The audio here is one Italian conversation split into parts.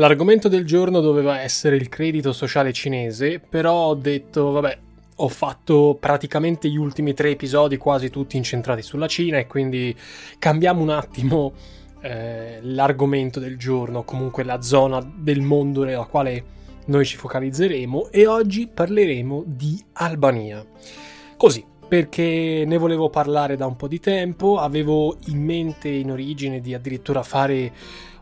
L'argomento del giorno doveva essere il credito sociale cinese, però ho detto, vabbè, ho fatto praticamente gli ultimi tre episodi quasi tutti incentrati sulla Cina e quindi cambiamo un attimo eh, l'argomento del giorno, comunque la zona del mondo nella quale noi ci focalizzeremo e oggi parleremo di Albania. Così, perché ne volevo parlare da un po' di tempo, avevo in mente in origine di addirittura fare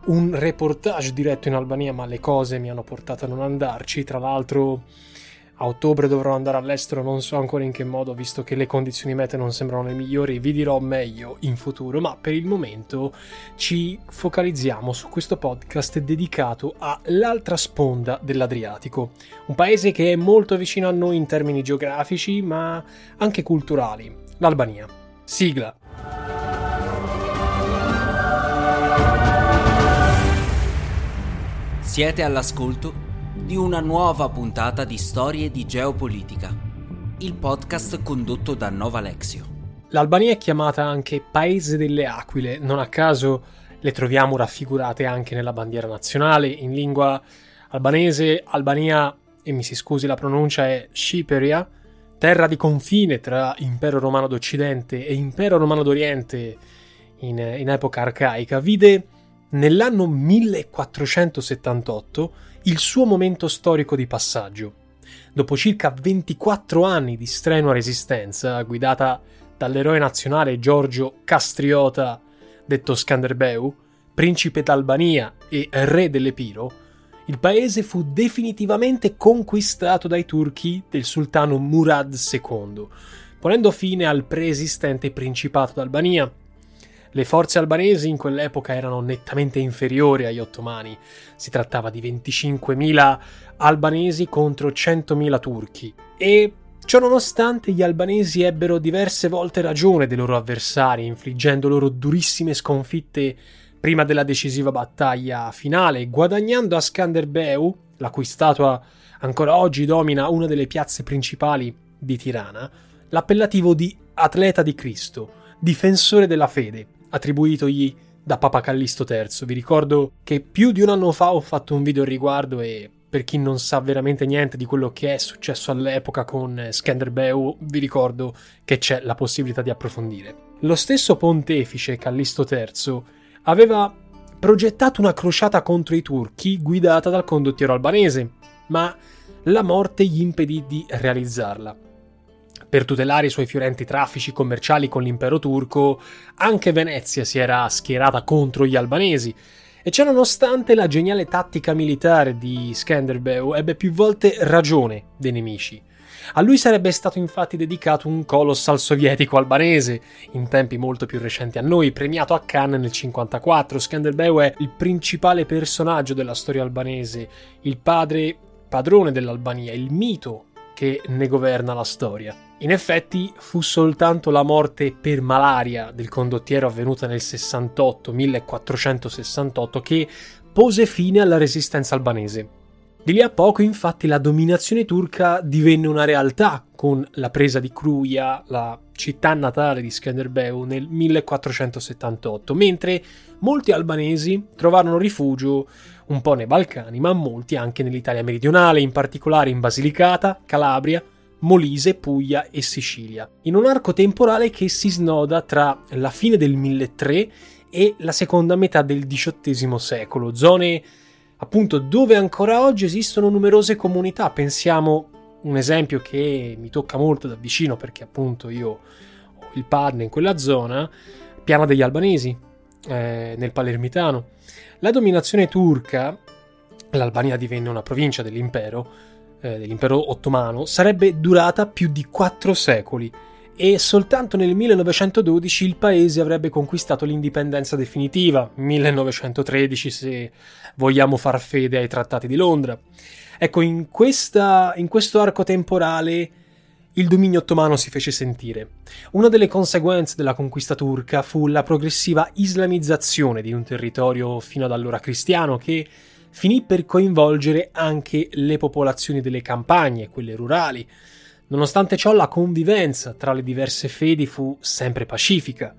un reportage diretto in Albania, ma le cose mi hanno portato a non andarci. Tra l'altro, a ottobre dovrò andare all'estero, non so ancora in che modo, visto che le condizioni mete non sembrano le migliori, vi dirò meglio in futuro, ma per il momento ci focalizziamo su questo podcast dedicato all'altra sponda dell'Adriatico, un paese che è molto vicino a noi in termini geografici, ma anche culturali, l'Albania. Sigla. Siete all'ascolto di una nuova puntata di Storie di Geopolitica, il podcast condotto da Nova Lexio. L'Albania è chiamata anche Paese delle Aquile, non a caso le troviamo raffigurate anche nella bandiera nazionale, in lingua albanese, Albania, e mi si scusi la pronuncia, è Sciperia, terra di confine tra Impero Romano d'Occidente e Impero Romano d'Oriente in, in epoca arcaica, vide nell'anno 1478 il suo momento storico di passaggio. Dopo circa 24 anni di strenua resistenza, guidata dall'eroe nazionale Giorgio Castriota, detto Scanderbeu, principe d'Albania e re dell'Epiro, il paese fu definitivamente conquistato dai turchi del sultano Murad II, ponendo fine al preesistente principato d'Albania le forze albanesi in quell'epoca erano nettamente inferiori agli ottomani. Si trattava di 25.000 albanesi contro 100.000 turchi. E Ciononostante gli albanesi ebbero diverse volte ragione dei loro avversari, infliggendo loro durissime sconfitte prima della decisiva battaglia finale, guadagnando a Skanderbeu, la cui statua ancora oggi domina una delle piazze principali di Tirana, l'appellativo di Atleta di Cristo, difensore della fede, attribuitogli da Papa Callisto III. Vi ricordo che più di un anno fa ho fatto un video al riguardo e per chi non sa veramente niente di quello che è successo all'epoca con Skanderbeu, vi ricordo che c'è la possibilità di approfondire. Lo stesso pontefice Callisto III aveva progettato una crociata contro i turchi guidata dal condottiero albanese, ma la morte gli impedì di realizzarla. Per tutelare i suoi fiorenti traffici commerciali con l'impero turco, anche Venezia si era schierata contro gli albanesi. E ciò nonostante la geniale tattica militare di Skanderbeu ebbe più volte ragione dei nemici. A lui sarebbe stato infatti dedicato un colossal sovietico albanese, in tempi molto più recenti a noi, premiato a Cannes nel 1954. Skanderbeu è il principale personaggio della storia albanese, il padre padrone dell'Albania, il mito che ne governa la storia. In effetti fu soltanto la morte per malaria del condottiero avvenuta nel 68, 1468, che pose fine alla resistenza albanese. Di lì a poco, infatti, la dominazione turca divenne una realtà con la presa di Kruja, la città natale di Skanderbeu, nel 1478, mentre molti albanesi trovarono rifugio un po' nei Balcani, ma molti anche nell'Italia meridionale, in particolare in Basilicata, Calabria, Molise, Puglia e Sicilia, in un arco temporale che si snoda tra la fine del 1300 e la seconda metà del XVIII secolo, zone appunto dove ancora oggi esistono numerose comunità. Pensiamo un esempio che mi tocca molto da vicino perché appunto io ho il partner in quella zona, Piana degli Albanesi, eh, nel Palermitano. La dominazione turca, l'Albania divenne una provincia dell'impero, eh, dell'impero ottomano, sarebbe durata più di quattro secoli e soltanto nel 1912 il paese avrebbe conquistato l'indipendenza definitiva, 1913 se vogliamo far fede ai trattati di Londra. Ecco, in, questa, in questo arco temporale il dominio ottomano si fece sentire. Una delle conseguenze della conquista turca fu la progressiva islamizzazione di un territorio fino ad allora cristiano che finì per coinvolgere anche le popolazioni delle campagne, quelle rurali. Nonostante ciò la convivenza tra le diverse fedi fu sempre pacifica.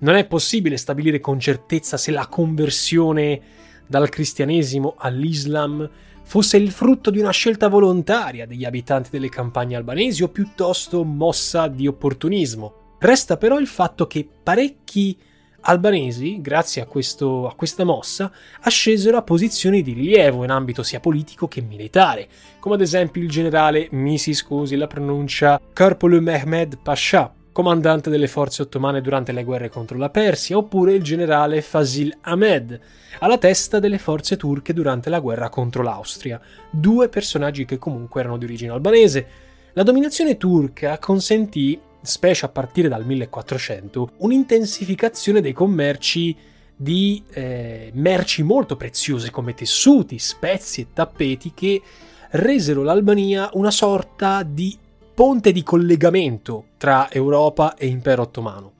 Non è possibile stabilire con certezza se la conversione dal cristianesimo all'Islam fosse il frutto di una scelta volontaria degli abitanti delle campagne albanesi o piuttosto mossa di opportunismo. Resta però il fatto che parecchi albanesi, grazie a, questo, a questa mossa, ascesero a posizioni di rilievo in ambito sia politico che militare, come ad esempio il generale, mi si scusi la pronuncia, Karpolu Mehmed Pasha, comandante delle forze ottomane durante le guerre contro la Persia, oppure il generale Fasil Ahmed, alla testa delle forze turche durante la guerra contro l'Austria, due personaggi che comunque erano di origine albanese. La dominazione turca consentì, specie a partire dal 1400, un'intensificazione dei commerci di eh, merci molto preziose come tessuti, spezie e tappeti che resero l'Albania una sorta di ponte di collegamento tra Europa e Impero ottomano.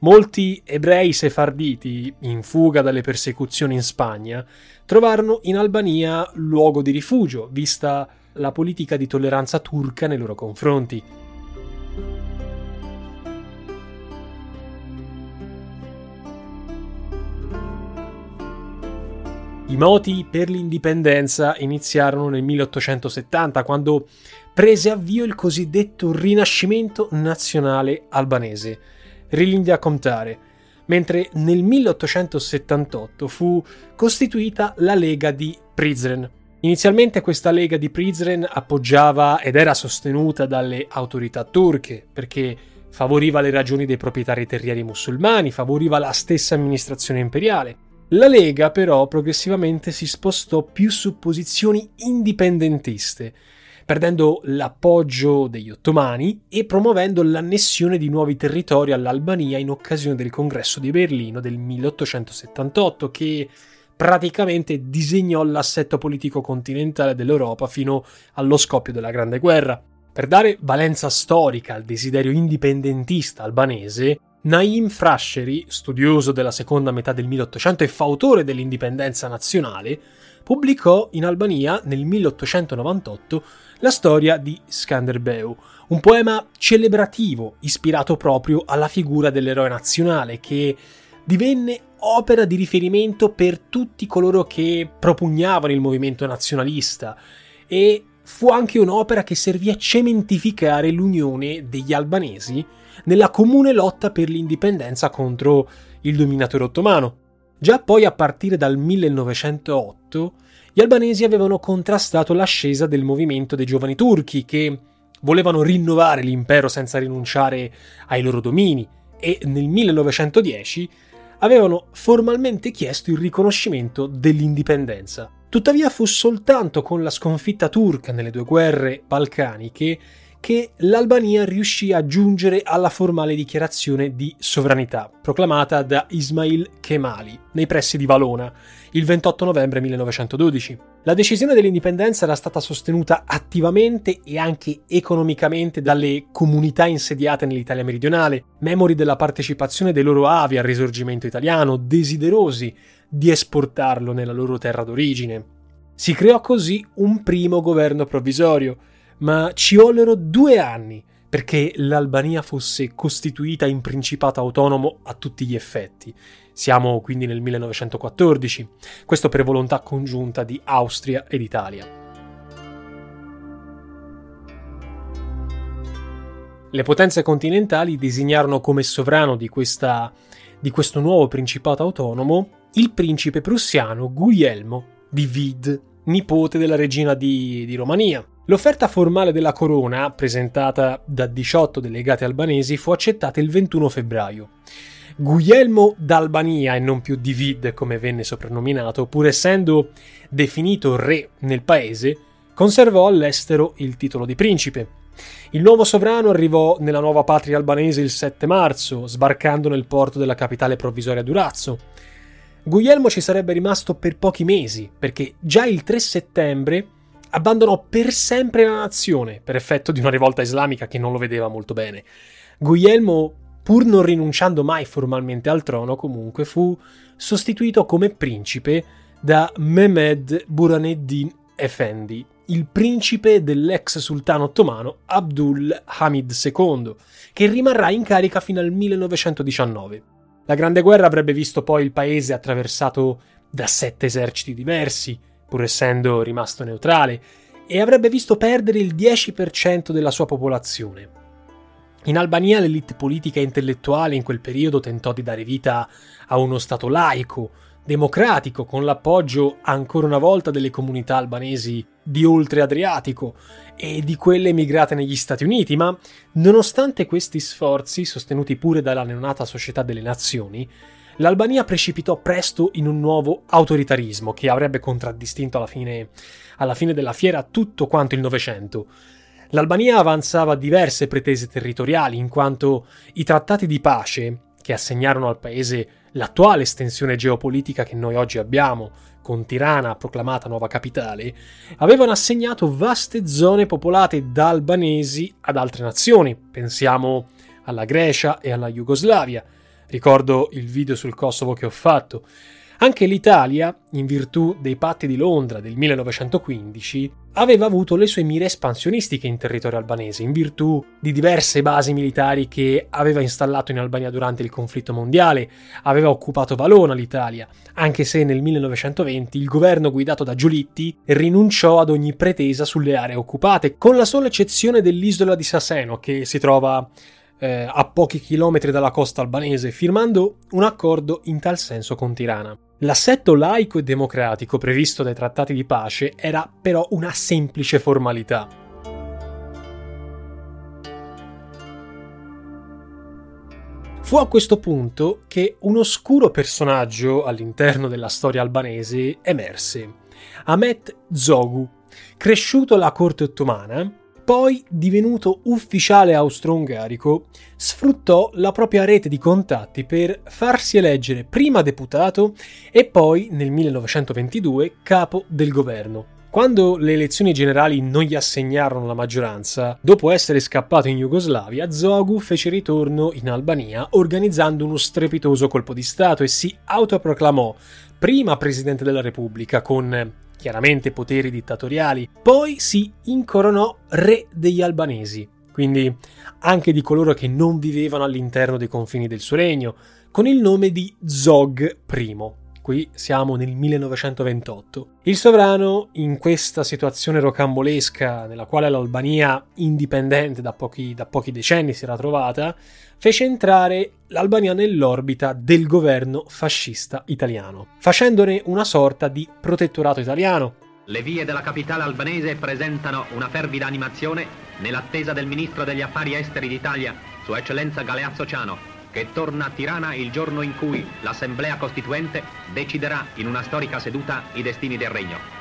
Molti ebrei sefarditi, in fuga dalle persecuzioni in Spagna, trovarono in Albania luogo di rifugio, vista la politica di tolleranza turca nei loro confronti. I moti per l'indipendenza iniziarono nel 1870, quando prese avvio il cosiddetto Rinascimento nazionale albanese, Rilindia Contare, mentre nel 1878 fu costituita la Lega di Prizren. Inizialmente questa Lega di Prizren appoggiava ed era sostenuta dalle autorità turche perché favoriva le ragioni dei proprietari terrieri musulmani, favoriva la stessa amministrazione imperiale. La Lega però progressivamente si spostò più su posizioni indipendentiste perdendo l'appoggio degli ottomani e promuovendo l'annessione di nuovi territori all'Albania in occasione del congresso di Berlino del 1878 che praticamente disegnò l'assetto politico continentale dell'Europa fino allo scoppio della Grande Guerra. Per dare valenza storica al desiderio indipendentista albanese, Naim Frasheri, studioso della seconda metà del 1800 e fautore dell'indipendenza nazionale, pubblicò in Albania nel 1898 la storia di Skanderbeu, un poema celebrativo ispirato proprio alla figura dell'eroe nazionale che divenne opera di riferimento per tutti coloro che propugnavano il movimento nazionalista e fu anche un'opera che servì a cementificare l'unione degli albanesi nella comune lotta per l'indipendenza contro il dominatore ottomano. Già poi a partire dal 1908 gli albanesi avevano contrastato l'ascesa del movimento dei giovani turchi che volevano rinnovare l'impero senza rinunciare ai loro domini e nel 1910 avevano formalmente chiesto il riconoscimento dell'indipendenza. Tuttavia fu soltanto con la sconfitta turca nelle due guerre balcaniche che l'Albania riuscì a giungere alla formale dichiarazione di sovranità proclamata da Ismail Kemali nei pressi di Valona il 28 novembre 1912. La decisione dell'indipendenza era stata sostenuta attivamente e anche economicamente dalle comunità insediate nell'Italia meridionale, memori della partecipazione dei loro avi al risorgimento italiano, desiderosi di esportarlo nella loro terra d'origine. Si creò così un primo governo provvisorio, ma ci vollero due anni perché l'Albania fosse costituita in principato autonomo a tutti gli effetti. Siamo quindi nel 1914, questo per volontà congiunta di Austria ed Italia. Le potenze continentali designarono come sovrano di, questa, di questo nuovo principato autonomo il principe prussiano Guglielmo di Vid, nipote della regina di, di Romania. L'offerta formale della corona, presentata da 18 delegati albanesi, fu accettata il 21 febbraio. Guglielmo d'Albania, e non più di Vid come venne soprannominato, pur essendo definito re nel paese, conservò all'estero il titolo di principe. Il nuovo sovrano arrivò nella nuova patria albanese il 7 marzo, sbarcando nel porto della capitale provvisoria Durazzo. Guglielmo ci sarebbe rimasto per pochi mesi, perché già il 3 settembre abbandonò per sempre la nazione per effetto di una rivolta islamica che non lo vedeva molto bene. Guglielmo, pur non rinunciando mai formalmente al trono, comunque fu sostituito come principe da Mehmed Burhaneddin Effendi, il principe dell'ex sultano ottomano Abdul Hamid II, che rimarrà in carica fino al 1919. La Grande Guerra avrebbe visto poi il paese attraversato da sette eserciti diversi, pur essendo rimasto neutrale, e avrebbe visto perdere il 10% della sua popolazione. In Albania l'elite politica e intellettuale in quel periodo tentò di dare vita a uno Stato laico, democratico, con l'appoggio ancora una volta delle comunità albanesi di oltre Adriatico e di quelle emigrate negli Stati Uniti, ma nonostante questi sforzi, sostenuti pure dalla neonata Società delle Nazioni, l'Albania precipitò presto in un nuovo autoritarismo che avrebbe contraddistinto alla fine, alla fine della fiera tutto quanto il Novecento. L'Albania avanzava diverse pretese territoriali, in quanto i trattati di pace, che assegnarono al paese l'attuale estensione geopolitica che noi oggi abbiamo, con Tirana proclamata nuova capitale, avevano assegnato vaste zone popolate da albanesi ad altre nazioni. Pensiamo alla Grecia e alla Jugoslavia. Ricordo il video sul Kosovo che ho fatto. Anche l'Italia, in virtù dei patti di Londra del 1915, aveva avuto le sue mire espansionistiche in territorio albanese, in virtù di diverse basi militari che aveva installato in Albania durante il conflitto mondiale, aveva occupato Valona l'Italia, anche se nel 1920 il governo guidato da Giulitti rinunciò ad ogni pretesa sulle aree occupate, con la sola eccezione dell'isola di Sasseno, che si trova eh, a pochi chilometri dalla costa albanese, firmando un accordo in tal senso con Tirana. L'assetto laico e democratico previsto dai trattati di pace era però una semplice formalità. Fu a questo punto che un oscuro personaggio all'interno della storia albanese emerse, Ahmet Zogu, cresciuto alla corte ottomana, poi divenuto ufficiale austro-ungarico, sfruttò la propria rete di contatti per farsi eleggere prima deputato e poi nel 1922 capo del governo. Quando le elezioni generali non gli assegnarono la maggioranza, dopo essere scappato in Jugoslavia, Zogu fece ritorno in Albania organizzando uno strepitoso colpo di Stato e si autoproclamò prima presidente della Repubblica con chiaramente poteri dittatoriali, poi si incoronò re degli albanesi, quindi anche di coloro che non vivevano all'interno dei confini del suo regno, con il nome di Zog I. Qui siamo nel 1928. Il sovrano, in questa situazione rocambolesca nella quale l'Albania, indipendente da pochi, da pochi decenni, si era trovata, fece entrare l'Albania nell'orbita del governo fascista italiano, facendone una sorta di protettorato italiano. Le vie della capitale albanese presentano una fervida animazione nell'attesa del ministro degli affari esteri d'Italia, Sua Eccellenza Galeazzo Ciano, che torna a Tirana il giorno in cui l'Assemblea Costituente deciderà in una storica seduta i destini del regno.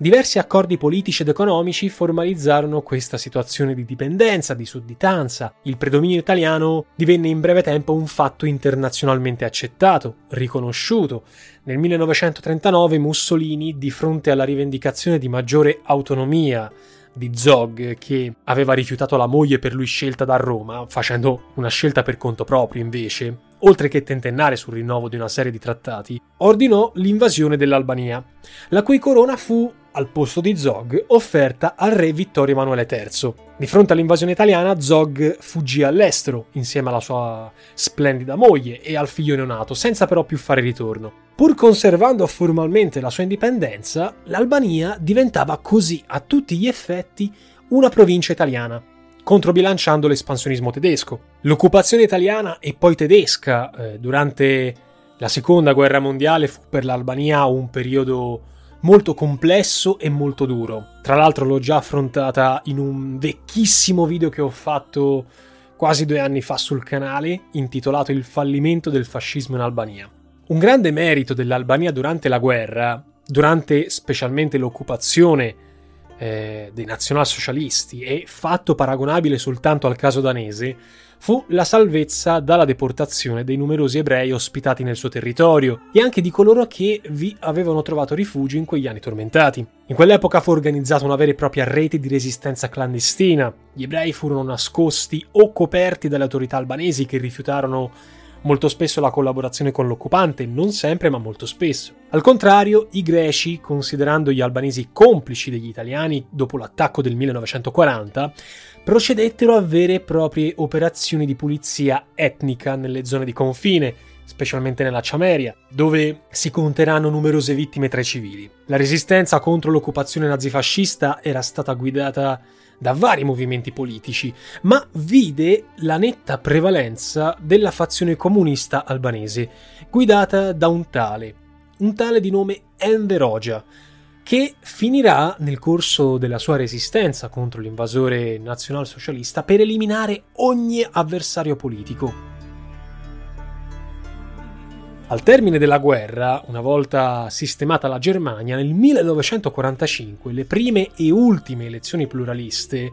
Diversi accordi politici ed economici formalizzarono questa situazione di dipendenza, di sudditanza. Il predominio italiano divenne in breve tempo un fatto internazionalmente accettato, riconosciuto. Nel 1939 Mussolini, di fronte alla rivendicazione di maggiore autonomia di Zog, che aveva rifiutato la moglie per lui scelta da Roma, facendo una scelta per conto proprio invece, oltre che tentennare sul rinnovo di una serie di trattati, ordinò l'invasione dell'Albania, la cui corona fu al posto di Zog, offerta al re Vittorio Emanuele III. Di fronte all'invasione italiana, Zog fuggì all'estero insieme alla sua splendida moglie e al figlio neonato, senza però più fare ritorno. Pur conservando formalmente la sua indipendenza, l'Albania diventava così a tutti gli effetti una provincia italiana, controbilanciando l'espansionismo tedesco. L'occupazione italiana e poi tedesca eh, durante la seconda guerra mondiale fu per l'Albania un periodo molto complesso e molto duro. Tra l'altro l'ho già affrontata in un vecchissimo video che ho fatto quasi due anni fa sul canale, intitolato Il fallimento del fascismo in Albania. Un grande merito dell'Albania durante la guerra, durante specialmente l'occupazione eh, dei nazionalsocialisti e fatto paragonabile soltanto al caso danese, fu la salvezza dalla deportazione dei numerosi ebrei ospitati nel suo territorio e anche di coloro che vi avevano trovato rifugio in quegli anni tormentati. In quell'epoca fu organizzata una vera e propria rete di resistenza clandestina. Gli ebrei furono nascosti o coperti dalle autorità albanesi che rifiutarono molto spesso la collaborazione con l'occupante, non sempre ma molto spesso. Al contrario, i greci, considerando gli albanesi complici degli italiani dopo l'attacco del 1940, procedettero a vere e proprie operazioni di pulizia etnica nelle zone di confine, specialmente nella Ciameria, dove si conteranno numerose vittime tra i civili. La resistenza contro l'occupazione nazifascista era stata guidata da vari movimenti politici, ma vide la netta prevalenza della fazione comunista albanese, guidata da un tale, un tale di nome Enver Hoxha, che finirà nel corso della sua resistenza contro l'invasore nazionalsocialista per eliminare ogni avversario politico. Al termine della guerra, una volta sistemata la Germania, nel 1945 le prime e ultime elezioni pluraliste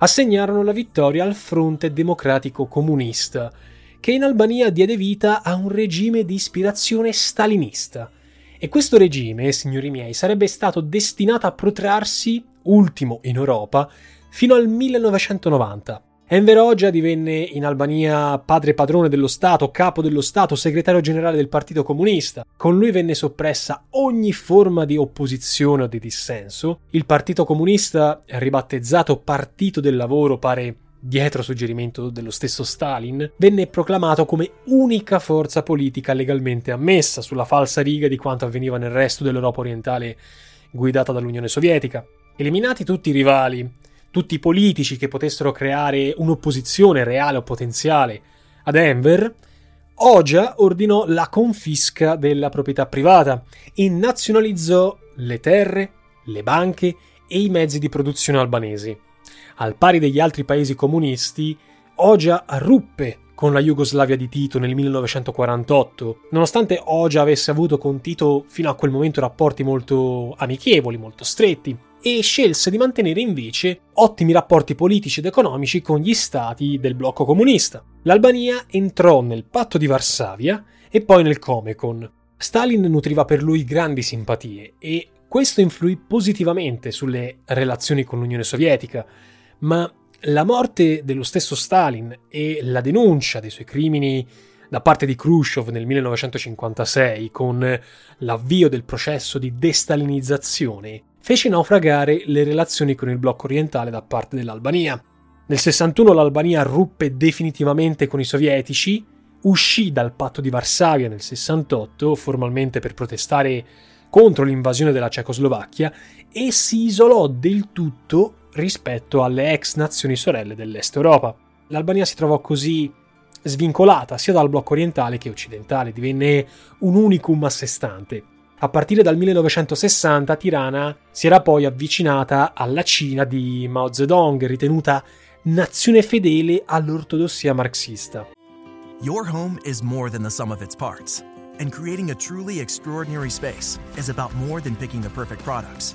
assegnarono la vittoria al Fronte Democratico Comunista, che in Albania diede vita a un regime di ispirazione stalinista, e questo regime, signori miei, sarebbe stato destinato a protrarsi, ultimo in Europa, fino al 1990. Enver Hoxha divenne in Albania padre padrone dello Stato, capo dello Stato, segretario generale del Partito Comunista. Con lui venne soppressa ogni forma di opposizione o di dissenso. Il Partito Comunista, ribattezzato Partito del Lavoro, pare dietro suggerimento dello stesso Stalin, venne proclamato come unica forza politica legalmente ammessa, sulla falsa riga di quanto avveniva nel resto dell'Europa orientale guidata dall'Unione Sovietica. Eliminati tutti i rivali, tutti i politici che potessero creare un'opposizione reale o potenziale a Denver, Oja ordinò la confisca della proprietà privata e nazionalizzò le terre, le banche e i mezzi di produzione albanesi al pari degli altri paesi comunisti, Oja ruppe con la Jugoslavia di Tito nel 1948, nonostante Oja avesse avuto con Tito fino a quel momento rapporti molto amichevoli, molto stretti, e scelse di mantenere invece ottimi rapporti politici ed economici con gli stati del blocco comunista. L'Albania entrò nel patto di Varsavia e poi nel Comecon. Stalin nutriva per lui grandi simpatie e questo influì positivamente sulle relazioni con l'Unione Sovietica, ma la morte dello stesso Stalin e la denuncia dei suoi crimini da parte di Khrushchev nel 1956 con l'avvio del processo di destalinizzazione fece naufragare le relazioni con il blocco orientale da parte dell'Albania. Nel 61 l'Albania ruppe definitivamente con i sovietici, uscì dal patto di Varsavia nel 68 formalmente per protestare contro l'invasione della Cecoslovacchia e si isolò del tutto rispetto alle ex nazioni sorelle dell'Est Europa. L'Albania si trovò così svincolata sia dal blocco orientale che occidentale, divenne un unicum a sé stante. A partire dal 1960 Tirana si era poi avvicinata alla Cina di Mao Zedong, ritenuta nazione fedele all'ortodossia marxista. Your home is more than the sum of its parts, and creating a truly extraordinary space is about more than picking the perfect products.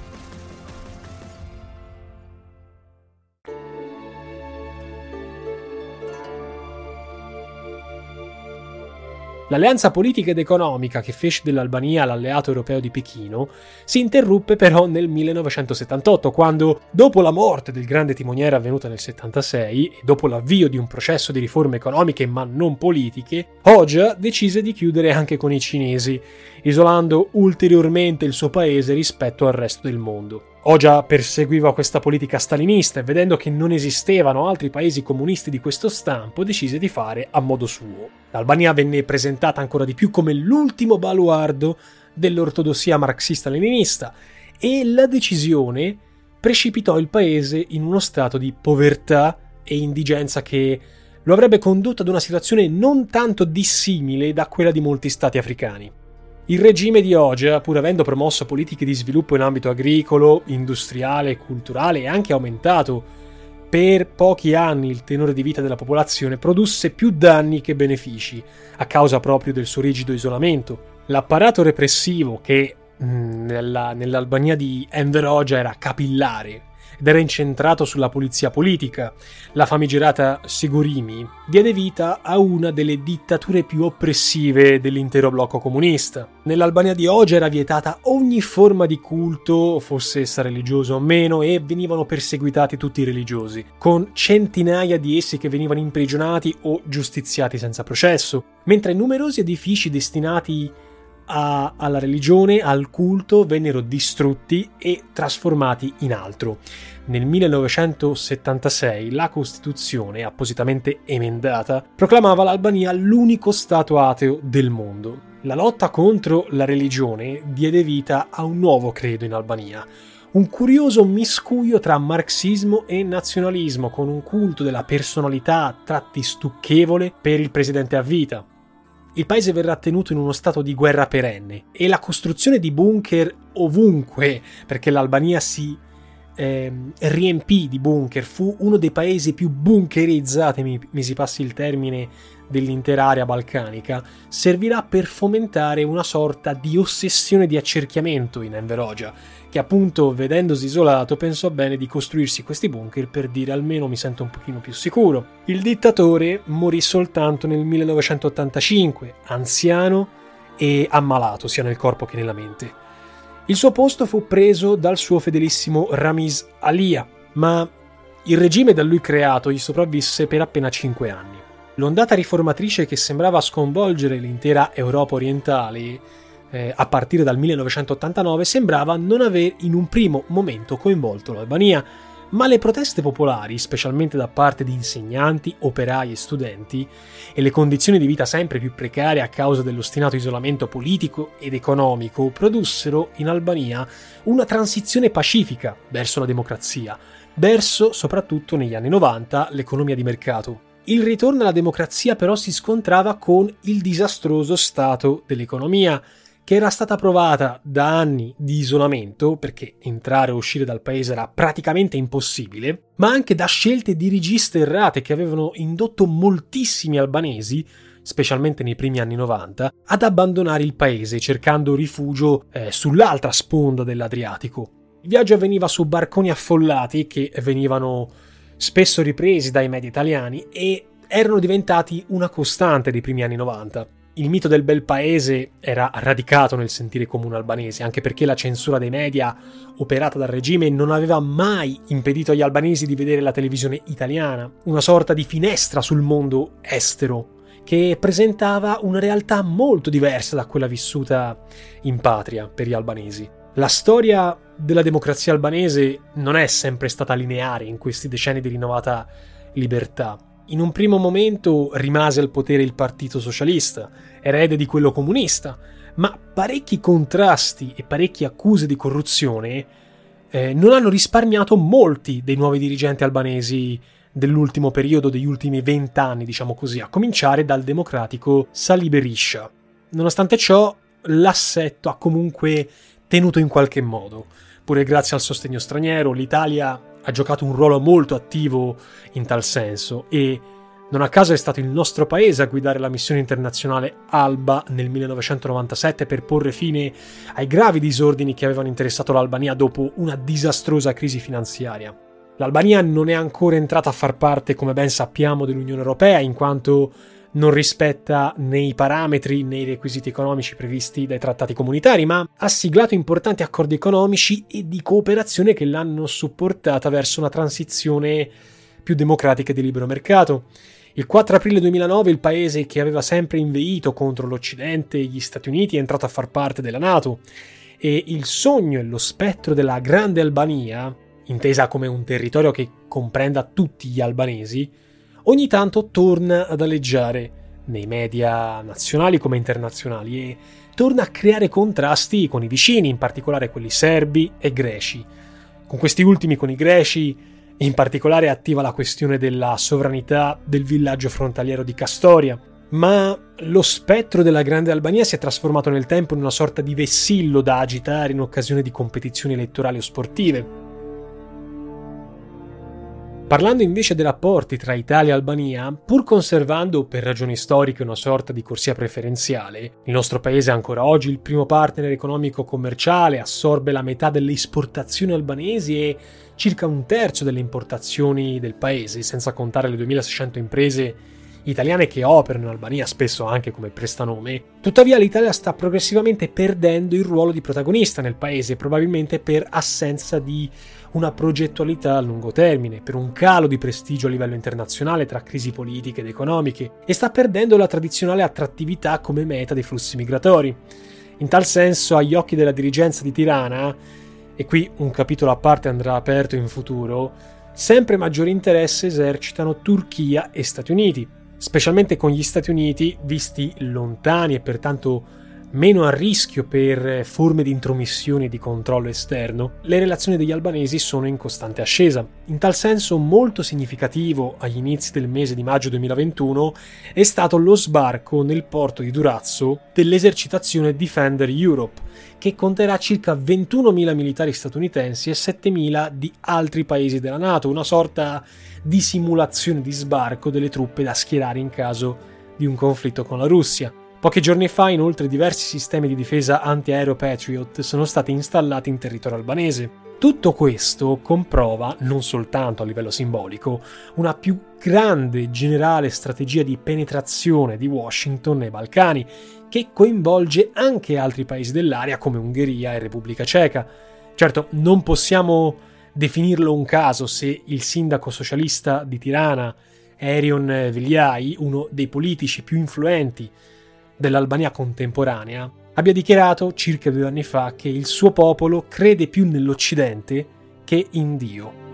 L'alleanza politica ed economica che fece dell'Albania l'alleato europeo di Pechino si interruppe però nel 1978, quando, dopo la morte del grande timoniere avvenuta nel 76 e dopo l'avvio di un processo di riforme economiche ma non politiche, Hoxha decise di chiudere anche con i cinesi, isolando ulteriormente il suo paese rispetto al resto del mondo. Oja perseguiva questa politica stalinista e vedendo che non esistevano altri paesi comunisti di questo stampo decise di fare a modo suo. L'Albania venne presentata ancora di più come l'ultimo baluardo dell'ortodossia marxista-leninista e la decisione precipitò il paese in uno stato di povertà e indigenza che lo avrebbe condotto ad una situazione non tanto dissimile da quella di molti stati africani. Il regime di Oja, pur avendo promosso politiche di sviluppo in ambito agricolo, industriale, culturale e anche aumentato per pochi anni il tenore di vita della popolazione, produsse più danni che benefici, a causa proprio del suo rigido isolamento. L'apparato repressivo che mm, nella, nell'Albania di Enver Hoxha era capillare ed era incentrato sulla polizia politica. La famigerata Sigurimi diede vita a una delle dittature più oppressive dell'intero blocco comunista. Nell'Albania di oggi era vietata ogni forma di culto, fosse essa religioso o meno, e venivano perseguitati tutti i religiosi, con centinaia di essi che venivano imprigionati o giustiziati senza processo, mentre numerosi edifici destinati a, alla religione, al culto, vennero distrutti e trasformati in altro. Nel 1976 la Costituzione, appositamente emendata, proclamava l'Albania l'unico Stato ateo del mondo. La lotta contro la religione diede vita a un nuovo credo in Albania, un curioso miscuglio tra marxismo e nazionalismo, con un culto della personalità a tratti stucchevole per il presidente a vita, il paese verrà tenuto in uno stato di guerra perenne e la costruzione di bunker ovunque, perché l'Albania si eh, riempì di bunker, fu uno dei paesi più bunkerizzati, mi, mi si passi il termine, dell'intera area balcanica, servirà per fomentare una sorta di ossessione di accerchiamento in Enver Hoxha, che appunto vedendosi isolato pensò bene di costruirsi questi bunker per dire almeno mi sento un pochino più sicuro. Il dittatore morì soltanto nel 1985, anziano e ammalato sia nel corpo che nella mente. Il suo posto fu preso dal suo fedelissimo Ramiz Alia, ma il regime da lui creato gli sopravvisse per appena 5 anni. L'ondata riformatrice che sembrava sconvolgere l'intera Europa orientale eh, a partire dal 1989 sembrava non aver in un primo momento coinvolto l'Albania, ma le proteste popolari, specialmente da parte di insegnanti, operai e studenti, e le condizioni di vita sempre più precarie a causa dell'ostinato isolamento politico ed economico, produssero in Albania una transizione pacifica verso la democrazia, verso soprattutto negli anni 90 l'economia di mercato. Il ritorno alla democrazia però si scontrava con il disastroso stato dell'economia, che era stata provata da anni di isolamento, perché entrare o uscire dal paese era praticamente impossibile, ma anche da scelte dirigiste errate che avevano indotto moltissimi albanesi, specialmente nei primi anni 90, ad abbandonare il paese cercando rifugio eh, sull'altra sponda dell'Adriatico. Il viaggio avveniva su barconi affollati che venivano spesso ripresi dai media italiani e erano diventati una costante dei primi anni 90 il mito del bel paese era radicato nel sentire comune albanese, anche perché la censura dei media operata dal regime non aveva mai impedito agli albanesi di vedere la televisione italiana, una sorta di finestra sul mondo estero, che presentava una realtà molto diversa da quella vissuta in patria per gli albanesi. La storia della democrazia albanese non è sempre stata lineare in questi decenni di rinnovata libertà. In un primo momento rimase al potere il Partito Socialista, erede di quello comunista, ma parecchi contrasti e parecchie accuse di corruzione eh, non hanno risparmiato molti dei nuovi dirigenti albanesi dell'ultimo periodo, degli ultimi vent'anni, diciamo così, a cominciare dal democratico Salih Berisha. Nonostante ciò, l'assetto ha comunque tenuto in qualche modo. Pure grazie al sostegno straniero, l'Italia ha giocato un ruolo molto attivo in tal senso e non a caso è stato il nostro paese a guidare la missione internazionale ALBA nel 1997 per porre fine ai gravi disordini che avevano interessato l'Albania dopo una disastrosa crisi finanziaria. L'Albania non è ancora entrata a far parte, come ben sappiamo, dell'Unione Europea, in quanto non rispetta né i parametri né i requisiti economici previsti dai trattati comunitari, ma ha siglato importanti accordi economici e di cooperazione che l'hanno supportata verso una transizione più democratica e di libero mercato. Il 4 aprile 2009 il paese che aveva sempre inveito contro l'Occidente e gli Stati Uniti è entrato a far parte della Nato e il sogno e lo spettro della Grande Albania, intesa come un territorio che comprenda tutti gli albanesi, ogni tanto torna ad aleggiare nei media nazionali come internazionali e torna a creare contrasti con i vicini, in particolare quelli serbi e greci. Con questi ultimi, con i greci, in particolare attiva la questione della sovranità del villaggio frontaliero di Castoria, ma lo spettro della Grande Albania si è trasformato nel tempo in una sorta di vessillo da agitare in occasione di competizioni elettorali o sportive. Parlando invece dei rapporti tra Italia e Albania, pur conservando per ragioni storiche una sorta di corsia preferenziale, il nostro paese è ancora oggi il primo partner economico-commerciale, assorbe la metà delle esportazioni albanesi e circa un terzo delle importazioni del paese, senza contare le 2600 imprese italiane che operano in Albania, spesso anche come prestanome. Tuttavia l'Italia sta progressivamente perdendo il ruolo di protagonista nel paese, probabilmente per assenza di una progettualità a lungo termine, per un calo di prestigio a livello internazionale tra crisi politiche ed economiche e sta perdendo la tradizionale attrattività come meta dei flussi migratori. In tal senso, agli occhi della dirigenza di Tirana, e qui un capitolo a parte andrà aperto in futuro, sempre maggiore interesse esercitano Turchia e Stati Uniti, specialmente con gli Stati Uniti visti lontani e pertanto meno a rischio per forme di intromissione e di controllo esterno, le relazioni degli albanesi sono in costante ascesa. In tal senso molto significativo agli inizi del mese di maggio 2021 è stato lo sbarco nel porto di Durazzo dell'esercitazione Defender Europe, che conterà circa 21.000 militari statunitensi e 7.000 di altri paesi della Nato, una sorta di simulazione di sbarco delle truppe da schierare in caso di un conflitto con la Russia. Pochi giorni fa, inoltre, diversi sistemi di difesa antiaereo Patriot sono stati installati in territorio albanese. Tutto questo comprova, non soltanto a livello simbolico, una più grande generale strategia di penetrazione di Washington nei Balcani, che coinvolge anche altri paesi dell'area come Ungheria e Repubblica Ceca. Certo, non possiamo definirlo un caso se il sindaco socialista di Tirana, Erion Viliai, uno dei politici più influenti dell'Albania contemporanea, abbia dichiarato circa due anni fa che il suo popolo crede più nell'Occidente che in Dio.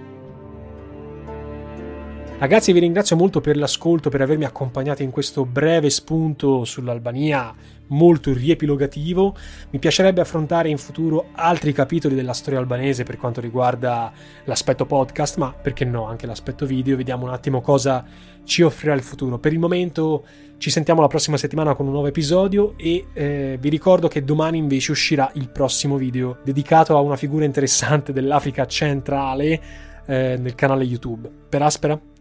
Ragazzi, vi ringrazio molto per l'ascolto, per avermi accompagnato in questo breve spunto sull'Albania molto riepilogativo. Mi piacerebbe affrontare in futuro altri capitoli della storia albanese per quanto riguarda l'aspetto podcast, ma perché no, anche l'aspetto video. Vediamo un attimo cosa ci offrirà il futuro. Per il momento ci sentiamo la prossima settimana con un nuovo episodio e eh, vi ricordo che domani invece uscirà il prossimo video dedicato a una figura interessante dell'Africa centrale eh, nel canale YouTube. Per Aspera,